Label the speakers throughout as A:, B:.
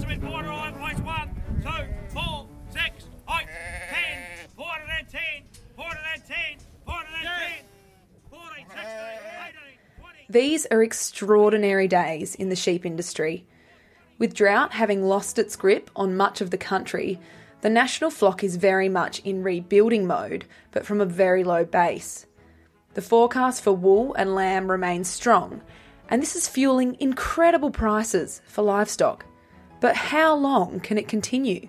A: Ultimate border on place one, two, four, six, eight, ten, quarter and ten, quarter and ten, quarter and ten, 14, 16, 18, 20.
B: These are extraordinary days in the sheep industry. With drought having lost its grip on much of the country, the national flock is very much in rebuilding mode, but from a very low base. The forecast for wool and lamb remains strong, and this is fueling incredible prices for livestock. But how long can it continue?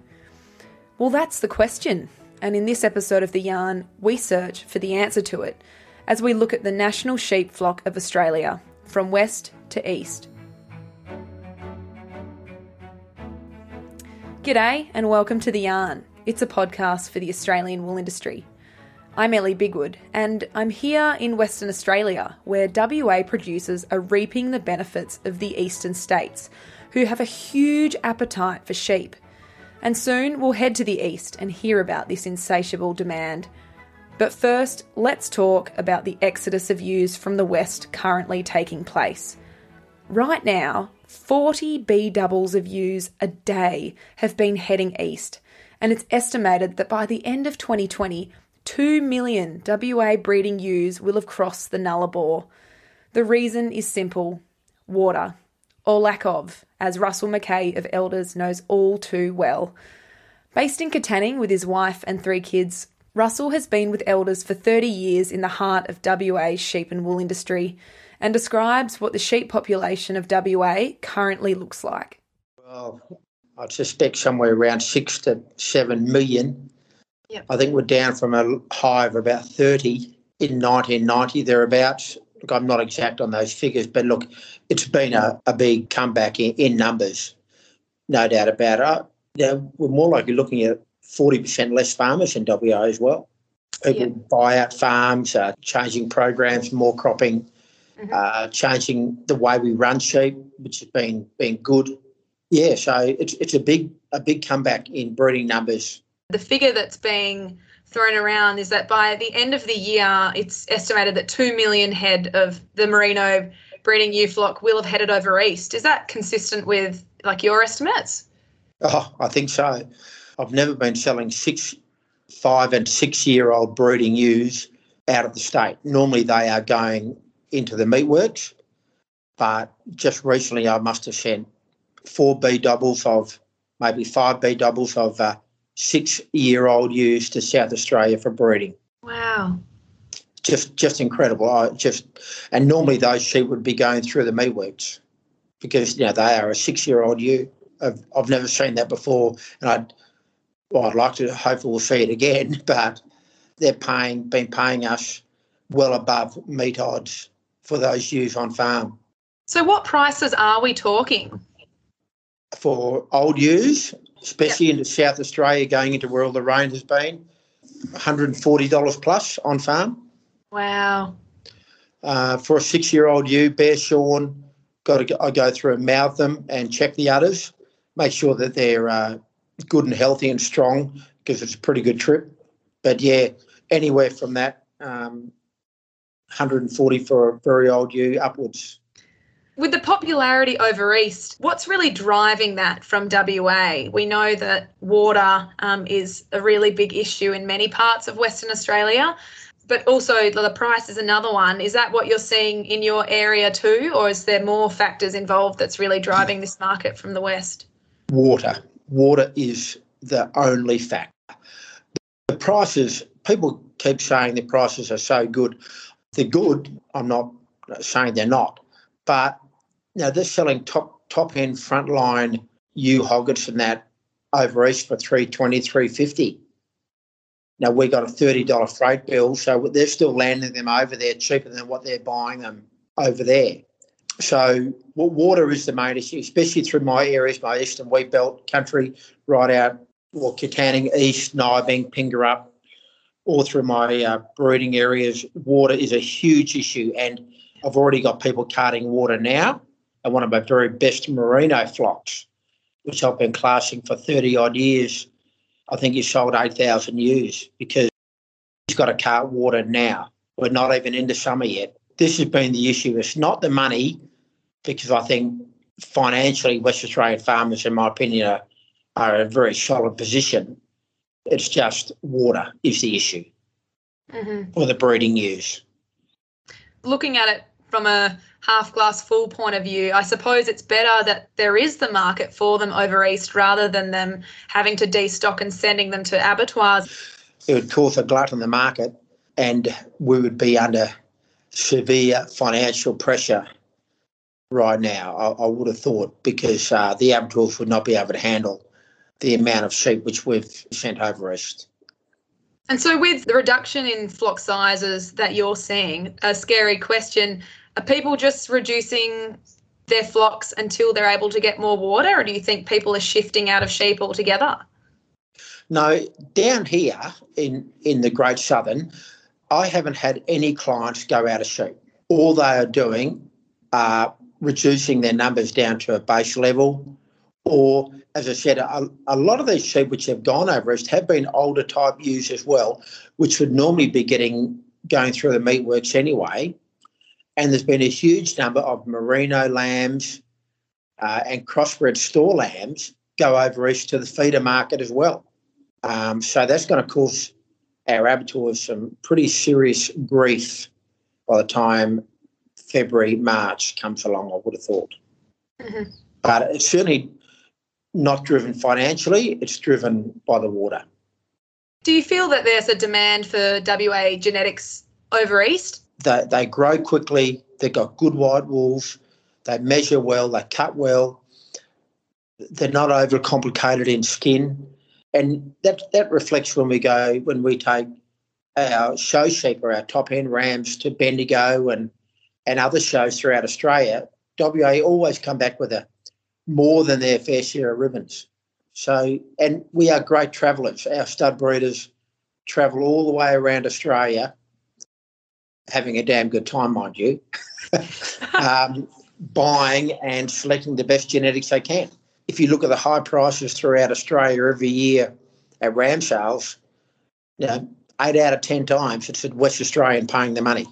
B: Well, that's the question, and in this episode of The Yarn, we search for the answer to it as we look at the national sheep flock of Australia, from west to east. G'day, and welcome to The Yarn. It's a podcast for the Australian wool industry. I'm Ellie Bigwood, and I'm here in Western Australia, where WA producers are reaping the benefits of the eastern states, who have a huge appetite for sheep. And soon we'll head to the east and hear about this insatiable demand. But first, let's talk about the exodus of ewes from the west currently taking place. Right now, 40 B doubles of ewes a day have been heading east, and it's estimated that by the end of 2020, 2 million WA breeding ewes will have crossed the Nullarbor. The reason is simple water, or lack of, as Russell McKay of Elders knows all too well. Based in Katanning with his wife and three kids, Russell has been with Elders for 30 years in the heart of WA's sheep and wool industry and describes what the sheep population of WA currently looks like.
C: Well, I suspect somewhere around six to seven million.
B: Yep.
C: I think we're down from a high of about 30 in 1990, thereabouts. Look, I'm not exact on those figures, but look, it's been a, a big comeback in, in numbers, no doubt about it. Uh, You we're more likely looking at 40% less farmers in WA as well. People
B: Yeah.
C: buy out farms, uh, changing programs, more cropping,
B: Mhm.
C: uh, changing the way we run sheep, which has been been good. Yeah, so it's it's a big a big comeback in breeding numbers.
D: the figure that's being thrown around is that by the end of the year, it's estimated that 2 million head of the merino breeding ewe flock will have headed over east. Is that consistent with like your estimates?
C: Oh, I think so. I've never been selling six, five, and six year old breeding ewes out of the state. Normally they are going into the meatworks, but just recently I must have sent four B doubles of maybe five B doubles of uh, six year old ewes to South Australia for breeding.
D: Wow.
C: just just incredible. I just and normally those sheep would be going through the meatworks because you know they are a six year old ewe. I've, I've never seen that before, and I'd well I'd like to hopefully we'll see it again, but they're paying been paying us well above meat odds for those ewes on farm.
D: So what prices are we talking?
C: For old ewes, especially into South Australia, going into where all the rain has been, $140 plus on farm.
D: Wow.
C: Uh, for a six-year-old ewe, Bear Sean, got to go, I go through and mouth them and check the udders, make sure that they're uh, good and healthy and strong because it's a pretty good trip. But yeah, anywhere from that, um, 140 for a very old ewe upwards.
D: With the popularity over east, what's really driving that from WA? We know that water um, is a really big issue in many parts of Western Australia, but also the price is another one. Is that what you're seeing in your area too, or is there more factors involved that's really driving this market from the west?
C: Water. Water is the only factor. The prices, people keep saying the prices are so good. They're good. I'm not saying they're not. But know, they're selling top top end frontline ewe hoggets and that over east for 320, 350. Now we got a $30 freight bill, so they're still landing them over there cheaper than what they're buying them over there. So wa- water is the main issue, especially through my areas, my eastern wheat belt country, right out, well, Katanning, East, Nyabing, Pingrup, all through my uh, breeding areas. Water is a huge issue, and I've already got people carting water now. And one of my very best merino flocks, which I've been classing for 30 odd years, I think he sold 8,000 ewes because he's got to cart water now. We're not even into summer yet. This has been the issue. It's not the money, because I think financially, West Australian farmers, in my opinion, are, are in a very solid position. It's just water is the issue
B: Mm-hmm.
C: for the breeding ewes.
B: Looking at it from a half glass full point of view, I suppose it's better that there is the market for them over east rather than them having to destock and sending them to abattoirs.
C: It would cause a glut in the market, and we would be under severe financial pressure right now. I, I would have thought because uh, the abattoirs would not be able to handle the amount of sheep which we've sent over east.
B: And so, with the reduction in flock sizes that you're seeing, a scary question are people just reducing their flocks until they're able to get more water, or do you think people are shifting out of sheep altogether?
C: No, down here in, in the Great Southern, I haven't had any clients go out of sheep. All they are doing are reducing their numbers down to a base level, or as I said, a, a lot of these sheep which have gone over east have been older type ewes as well, which would normally be getting going through the meatworks anyway. And there's been a huge number of merino lambs uh, and crossbred store lambs go over east to the feeder market as well. Um, so that's going to cause our abattoirs some pretty serious grief by the time February, March comes along, I would have thought.
B: Mhm.
C: But it's certainly not driven financially, it's driven by the water.
B: Do you feel that there's a demand for WA genetics over east?
C: They, they grow quickly, they've got good white wools, they measure well, they cut well, they're not overcomplicated in skin. And that, that reflects when we go, when we take our show sheep or our top end rams to Bendigo and, and other shows throughout Australia, WA always come back with a more than their fair share of ribbons. So, and we are great travellers. Our stud breeders travel all the way around Australia, having a damn good time, mind you, um, buying and selecting the best genetics they can. If you look at the high prices throughout Australia every year at ram sales, you know, eight out of ten times it's a West Australian paying the money.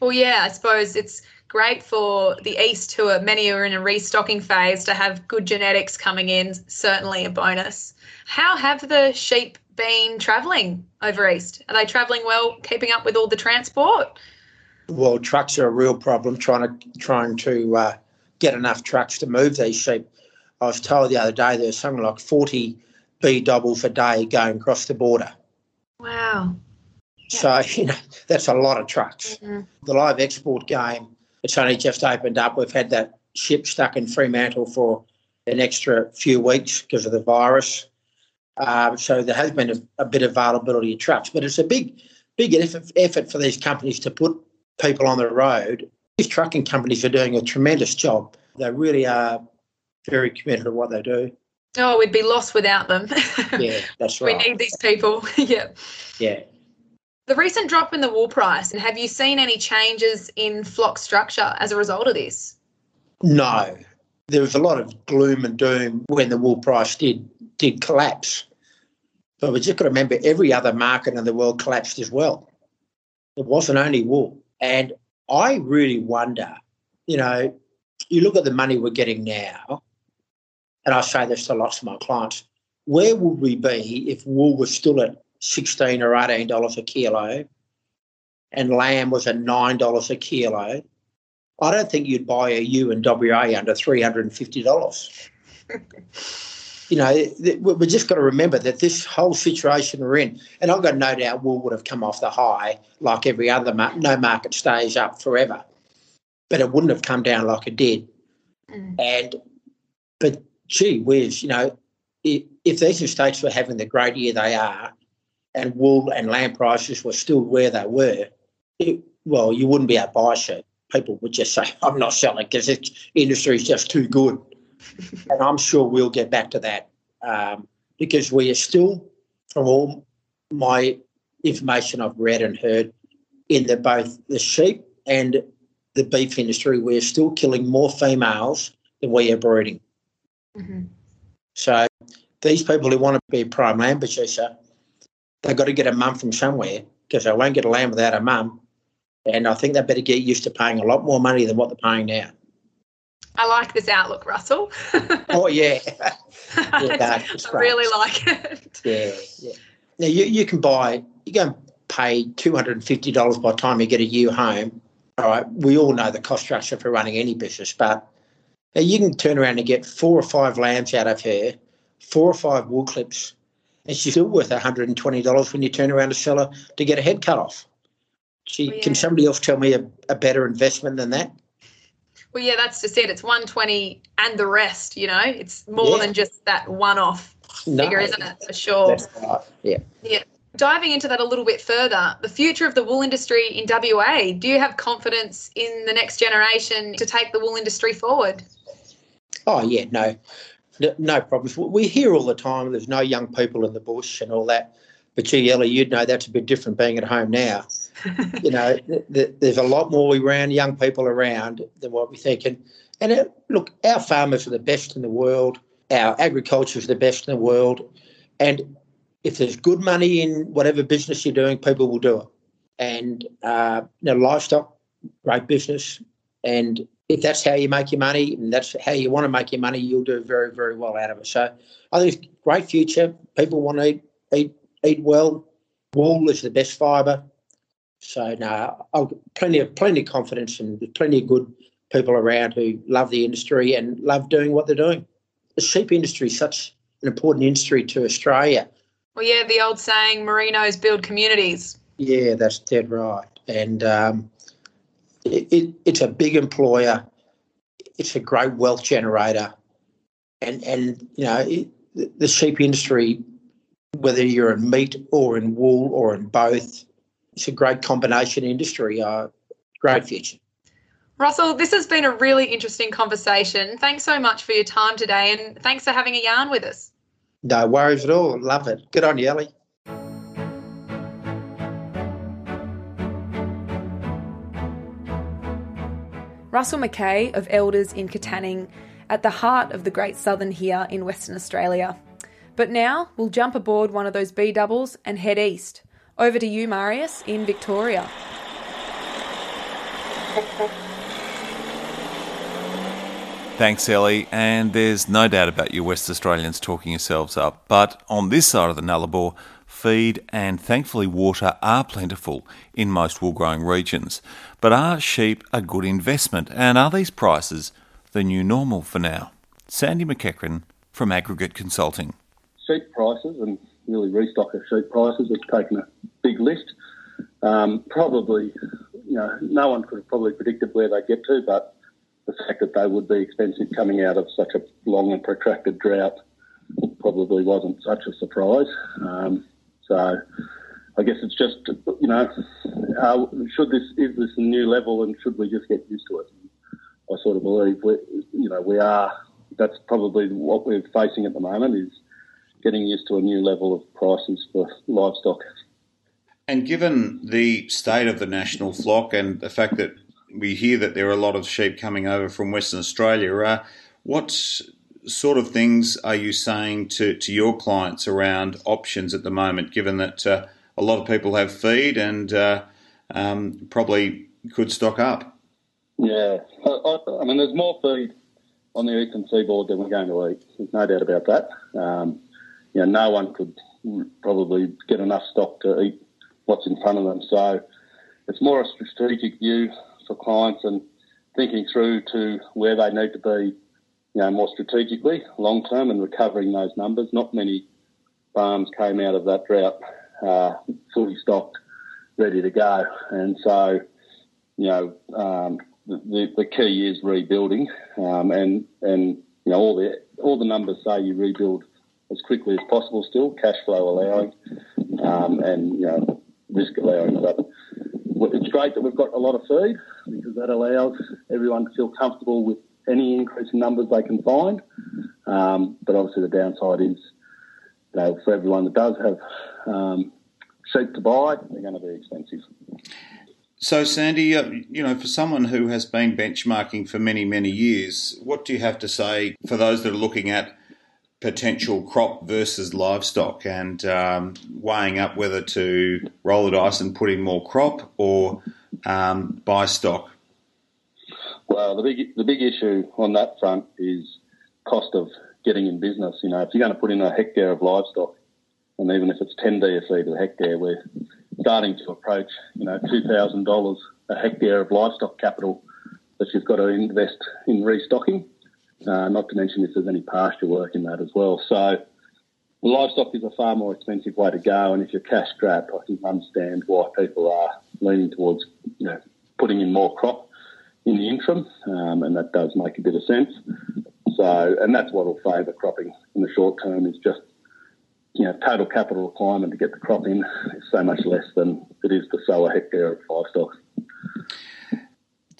B: Well, yeah, I suppose it's great for the east, who are many are in a restocking phase, to have good genetics coming in. Certainly a bonus. How have the sheep been travelling over east? Are they travelling well, keeping up with all the transport?
C: Well, trucks are a real problem. Trying to trying to uh, get enough trucks to move these sheep. I was told the other day there's something like 40 B doubles a day going across the border.
B: Wow.
C: So you know that's a lot of trucks.
B: Mhm.
C: The live export game, it's only just opened up. We've had that ship stuck in Fremantle for an extra few weeks because of the virus. Um, so there has been a, a bit of availability of trucks, but it's a big, big effort, effort for these companies to put people on the road. These trucking companies are doing a tremendous job. They really are very committed to what they do.
B: Oh, we'd be lost without them.
C: Yeah, that's right.
B: we need these people. yeah.
C: Yeah.
B: The recent drop in the wool price, and have you seen any changes in flock structure as a result of this?
C: No, there was a lot of gloom and doom when the wool price did did collapse. But we just got to remember every other market in the world collapsed as well. It wasn't only wool. And I really wonder, you know, you look at the money we're getting now, and I say this to lots of my clients, where would we be if wool was still at sixteen or eighteen dollars a kilo and lamb was at nine dollars a kilo? I don't think you'd buy a ewe in WA under three hundred and fifty dollars. you know, th- we- we just got to remember that this whole situation we're in, and I've got no doubt wool would have come off the high like every other. Mar- no market stays up forever, but it wouldn't have come down like it did.
B: Mm.
C: And, but gee whiz, you know, if, if these estates were having the great year they are, and wool and land prices were still where they were, it, well, you wouldn't be able to buy sheep people would just say, I'm not selling because this industry is just too good. and I'm sure we'll get back to that um, because we are still, from all my information I've read and heard, in the, both the sheep and the beef industry, we're still killing more females than we are breeding.
B: Mhm.
C: So these people who want to be a prime lamb producer, they've got to get a mum from somewhere because they won't get a lamb without a mum. And I think they better get used to paying a lot more money than what they're paying now.
B: I like this outlook, Russell.
C: oh yeah,
B: yeah I really like it.
C: Yeah, yeah. Now you, you can buy you go and pay two hundred and fifty dollars by the time you get a ewe home. All right, we all know the cost structure for running any business, but you can turn around and get four or five lambs out of her, four or five wool clips, and she's still worth $120 when you turn around to sell her to get a head cut off. She, well, yeah. Can somebody else tell me a, a better investment than that?
B: Well, yeah, that's just it. It's 120 and the rest, you know, it's more yeah. than just that one off no, figure, isn't it? For sure.
C: Right. Yeah.
B: Yeah. Diving into that a little bit further, the future of the wool industry in WA, do you have confidence in the next generation to take the wool industry forward?
C: Oh, yeah, no no problems. We hear all the time there's no young people in the bush and all that. But gee, Ellie, you'd know that's a bit different being at home now. you know, th- th- there's a lot more around young people around than what we think. And, and it, look, our farmers are the best in the world. Our agriculture is the best in the world. And if there's good money in whatever business you're doing, people will do it. And uh, you know, livestock, great business. And if that's how you make your money and that's how you want to make your money, you'll do very, very well out of it. So I think it's great future. People want to eat, eat, eat well. Wool is the best fibre. So no, I've plenty of plenty of confidence and there's plenty of good people around who love the industry and love doing what they're doing. The sheep industry is such an important industry to Australia.
B: Well, yeah, the old saying, "Merinos build communities."
C: Yeah, that's dead right. And um, it, it, it's a big employer. It's a great wealth generator, and and you know it, the sheep industry, whether you're in meat or in wool or in both, it's a great combination industry. Uh, great future.
B: Russell, this has been a really interesting conversation. Thanks so much for your time today, and thanks for having a yarn with us.
C: No worries at all. Love it. Good on you, Ellie.
E: Russell McKay of Elders in Katanning, at the heart of the Great Southern here in Western Australia. But now we'll jump aboard one of those B doubles and head east. Over to you, Marius, in Victoria.
F: Thanks, Ellie. And there's no doubt about you West Australians talking yourselves up. But on this side of the Nullarbor, feed and thankfully water are plentiful in most wool growing regions. But are sheep a good investment and are these prices the new normal for now? Sandy McEachern from Aggregate Consulting.
G: Sheep prices and really restock of sheep prices have taken a big lift. Um, probably, you know, no one could have probably predicted where they get to, but the fact that they would be expensive coming out of such a long and protracted drought probably wasn't such a surprise. Um, so I guess it's just, you know, uh, should this, is this a new level and should we just get used to it? I sort of believe, we, you know, we are, that's probably what we're facing at the moment is getting used to a new level of prices for livestock.
H: And given the state of the national flock and the fact that we hear that there are a lot of sheep coming over from Western Australia, uh, what's sort of things are you saying to, to your clients around options at the moment, given that uh, a lot of people have feed and uh, um, probably could stock up?
G: Yeah, I, I, mean, there's more feed on the eastern seaboard than we're going to eat. There's no doubt about that. Um, you know, no one could probably get enough stock to eat what's in front of them. So it's more a strategic view for clients and thinking through to where they need to be you know, more strategically, long term, and recovering those numbers. Not many farms came out of that drought uh, fully stocked, ready to go, and so you know um, the, the key is rebuilding, um, and and you know all the all the numbers say you rebuild as quickly as possible. Still, cash flow allowing, um, and you know risk allowing, but it's great that we've got a lot of feed because that allows everyone to feel comfortable with any increase in numbers they can find. Um, but obviously, the downside is, you know, for everyone that does have um, sheep to buy, they're going to be expensive.
H: So, Sandy, uh, you know, for someone who has been benchmarking for many, many years, what do you have to say for those that are looking at potential crop versus livestock and um, weighing up whether to roll the dice and put in more crop or um, buy stock?
G: Well, the big the big issue on that front is cost of getting in business. You know, if you're going to put in a hectare of livestock, and even if it's 10 DSE to a hectare, we're starting to approach, you know, $2,000 a hectare of livestock capital that you've got to invest in restocking. Uh, not to mention if there's any pasture work in that as well. So livestock is a far more expensive way to go, and if you're cash strapped, I can understand why people are leaning towards, you know, putting in more crop in the interim, um, and that does make a bit of sense. So, and that's what will favour cropping in the short term is just, you know, total capital requirement to get the crop in is so much less than it is to sow a hectare of livestock.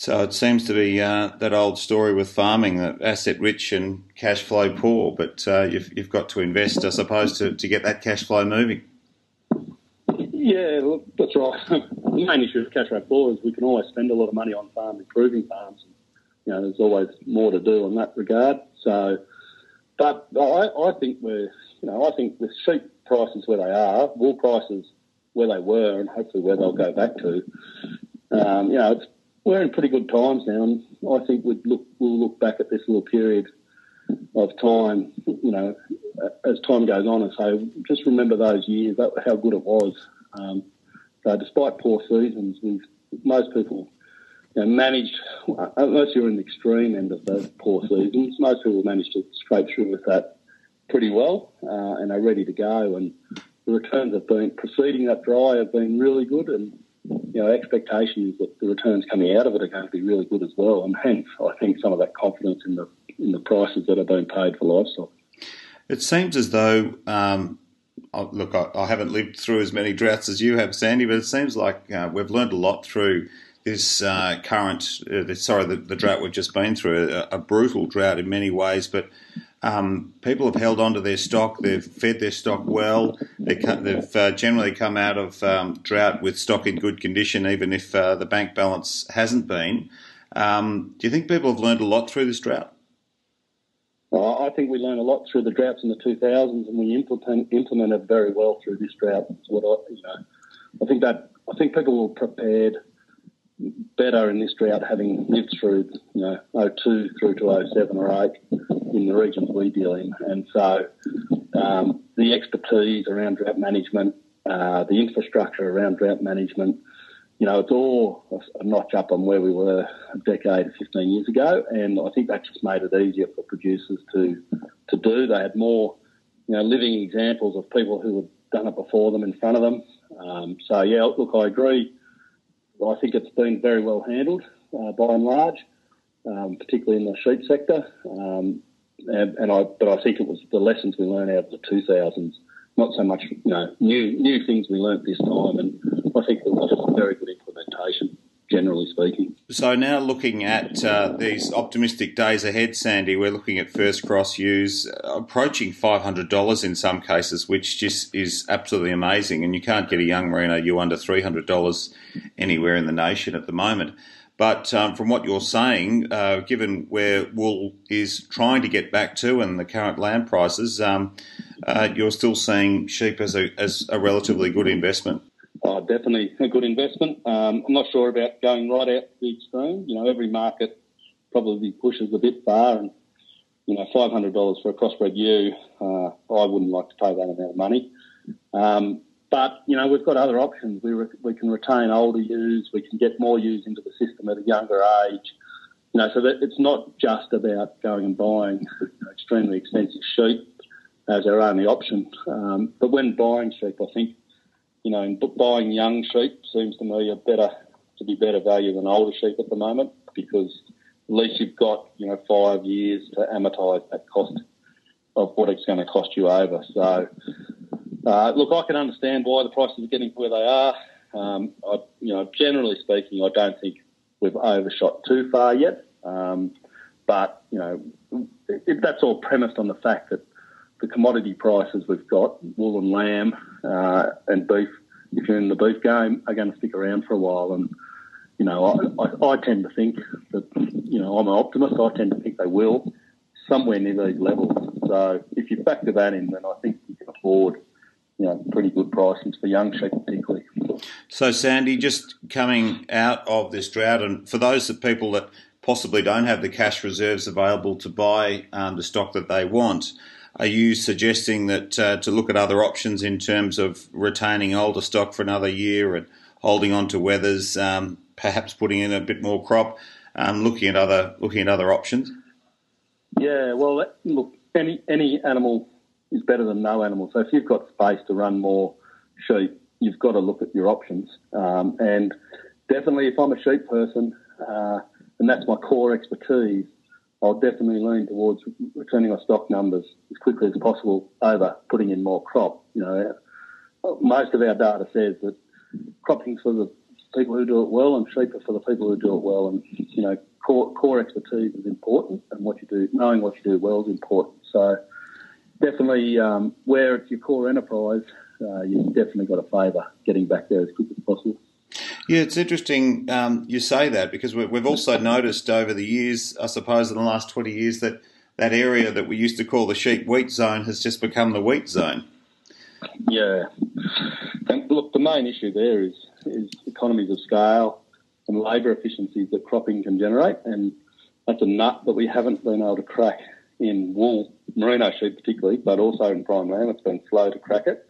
H: So it seems to be uh, that old story with farming, that asset rich and cash flow poor, but uh, you've, you've got to invest, I suppose, to, to get that cash flow moving.
G: Yeah, look, that's right. the main issue with cash flow poor is we can always spend a lot of money on farm improving farms. You know, there's always more to do in that regard. So, but I, I think we're, you know, I think with sheep prices where they are, wool prices where they were, and hopefully where they'll go back to, um, you know, it's we're in pretty good times now, and I think we'd look we'll look back at this little period of time, you know, as time goes on, and say just remember those years, that, how good it was. Um, so despite poor seasons, we've most people you know, managed, unless you're in the extreme end of those poor seasons, most people managed to scrape through with that pretty well, uh, and are ready to go. And the returns have been preceding that dry have been really good, and you know, expectation is that the returns coming out of it are going to be really good as well, and hence I think some of that confidence in the in the prices that are being paid for livestock.
H: It seems as though, um, look, I, I, haven't lived through as many droughts as you have, Sandy, but it seems like uh, we've learned a lot through this uh, current, uh, sorry, the, the, drought we've just been through, a, a brutal drought in many ways, but um, people have held on to their stock. They've fed their stock well. They have uh, generally come out of um, drought with stock in good condition, even if uh, the bank balance hasn't been. Um, do you think people have learned a lot through this drought?
G: Well, I think we learned a lot through the droughts in the 2000s, and we implement, implemented very well through this drought. what I, you know, I think that I think people were prepared better in this drought, having lived through you know 02 through to 07 or 8 in the regions we deal in, and so um, the expertise around drought management, uh, the infrastructure around drought management, you know, it's all a notch up on where we were a decade, 15 years ago, and I think that just made it easier for producers to to do. They had more, you know, living examples of people who had done it before them in front of them. Um, so yeah, look, I agree I think it's been very well handled uh, by and large, um, particularly in the sheep sector. Um, and, and, I, but I think it was the lessons we learned out of the 2000s, not so much you know new new things we learnt this time. And I think it was just a very good implementation, generally speaking.
H: So now looking at uh, these optimistic days ahead, Sandy, we're looking at first cross ewes approaching $500 in some cases, which just is absolutely amazing. And you can't get a young merino ewe under $300 anywhere in the nation at the moment. But um, from what you're saying, uh, given where wool is trying to get back to and the current land prices, um, uh, you're still seeing sheep as a, as a relatively good investment.
G: Oh, definitely a good investment. Um, I'm not sure about going right out to the extreme. You know, every market probably pushes a bit far, and you know, five hundred dollars for a crossbred ewe, uh, I wouldn't like to pay that amount of money. Um, but you know, we've got other options. We re- we can retain older ewes. We can get more ewes into the system at a younger age. You know, so that it's not just about going and buying you know, extremely expensive sheep as our only option. Um, but when buying sheep, I think you know, buying young sheep seems to me a better to be better value than older sheep at the moment because at least you've got you know five years to amortise that cost of what it's going to cost you over. So, uh, look, I can understand why the prices are getting where they are. Um, I, you know, generally speaking, I don't think we've overshot too far yet. Um, but you know, it, that's all premised on the fact that the commodity prices we've got, wool and lamb uh, and beef, if you're in the beef game, are going to stick around for a while. And, you know, I, I, I tend to think that, you know, I'm an optimist. I tend to think they will somewhere near these levels. So if you factor that in, then I think you can afford, you know, pretty good prices for young sheep particularly.
H: So, Sandy, just coming out of this drought, and for those of people that possibly don't have the cash reserves available to buy um, the stock that they want. Are you suggesting that uh, to look at other options in terms of retaining older stock for another year and holding on to wethers, um, perhaps putting in a bit more crop, um, looking at other looking at other options?
G: Yeah, well, look, any any animal is better than no animal. So if you've got space to run more sheep, you've got to look at your options. Um, and definitely, if I'm a sheep person, uh, and that's my core expertise, I'll definitely lean towards returning our stock numbers as quickly as possible over putting in more crop. You know, most of our data says that cropping's for the people who do it well, and sheep are for the people who do it well. And you know, core, core expertise is important, and what you do, knowing what you do well is important. So, definitely, um, where it's your core enterprise, uh, you've definitely got to favour getting back there as quick as possible.
H: Yeah, it's interesting um, you say that because we've also noticed over the years, I suppose, in the last 20 years, that that area that we used to call the sheep wheat zone has just become the wheat zone.
G: Yeah. And look, the main issue there is, is economies of scale and labour efficiencies that cropping can generate. And that's a nut that we haven't been able to crack in wool, merino sheep particularly, but also in prime lamb. It's been slow to crack it.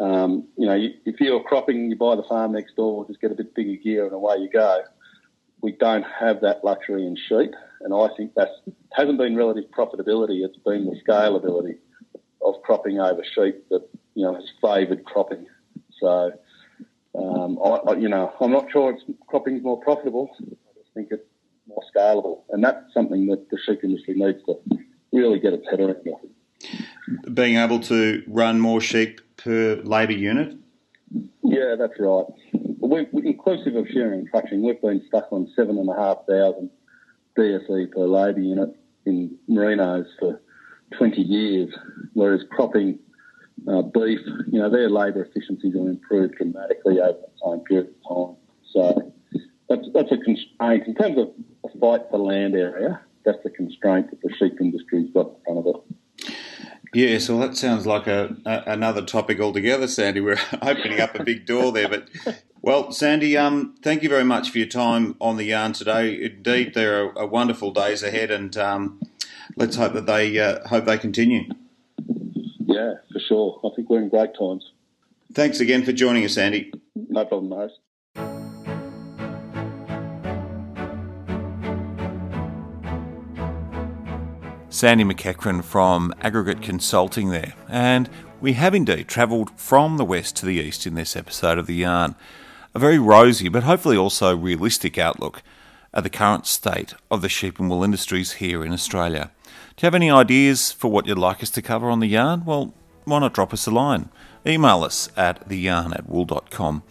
G: Um, you know, if you're cropping, you buy the farm next door, just get a bit bigger gear and away you go. We don't have that luxury in sheep, and I think that hasn't been relative profitability. It's been the scalability of cropping over sheep that you know has favoured cropping. So, um, I, I, you know, I'm not sure it's cropping's more profitable. I just think it's more scalable, and that's something that the sheep industry needs to really get its head around.
H: Being able to run more sheep per labour unit?
G: Yeah, that's right. We, inclusive of shearing and trucking, we've been stuck on seven and a half thousand DSE per labour unit in merinos for 20 years, whereas cropping uh, beef, you know, their labour efficiencies have improved dramatically over the same period of time. So that's, that's a constraint. In terms of a fight for land area, that's the constraint that the sheep industry's got in front of it.
H: Yeah, so that sounds like a, a, another topic altogether, Sandy. We're opening up a big door there, but well, Sandy, um, thank you very much for your time on the yarn today. Indeed, there are, are wonderful days ahead, and um, let's hope that they uh, hope they continue.
G: Yeah, for sure. I think we're in great times.
H: Thanks again for joining us, Sandy.
G: No problem, Morris.
F: Sandy McEachern from Aggregate Consulting there. And we have indeed travelled from the west to the east in this episode of The Yarn. A very rosy, but hopefully also realistic outlook at the current state of the sheep and wool industries here in Australia. Do you have any ideas for what you'd like us to cover on The Yarn? Well, why not drop us a line? Email us at theyarn at wool.com.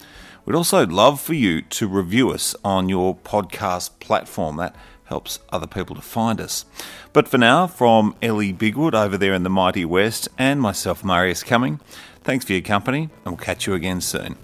F: We'd also love for you to review us on your podcast platform. That helps other people to find us. But for now, from Ellie Bigwood over there in the mighty West and myself, Marius Cuming, thanks for your company, and we'll catch you again soon.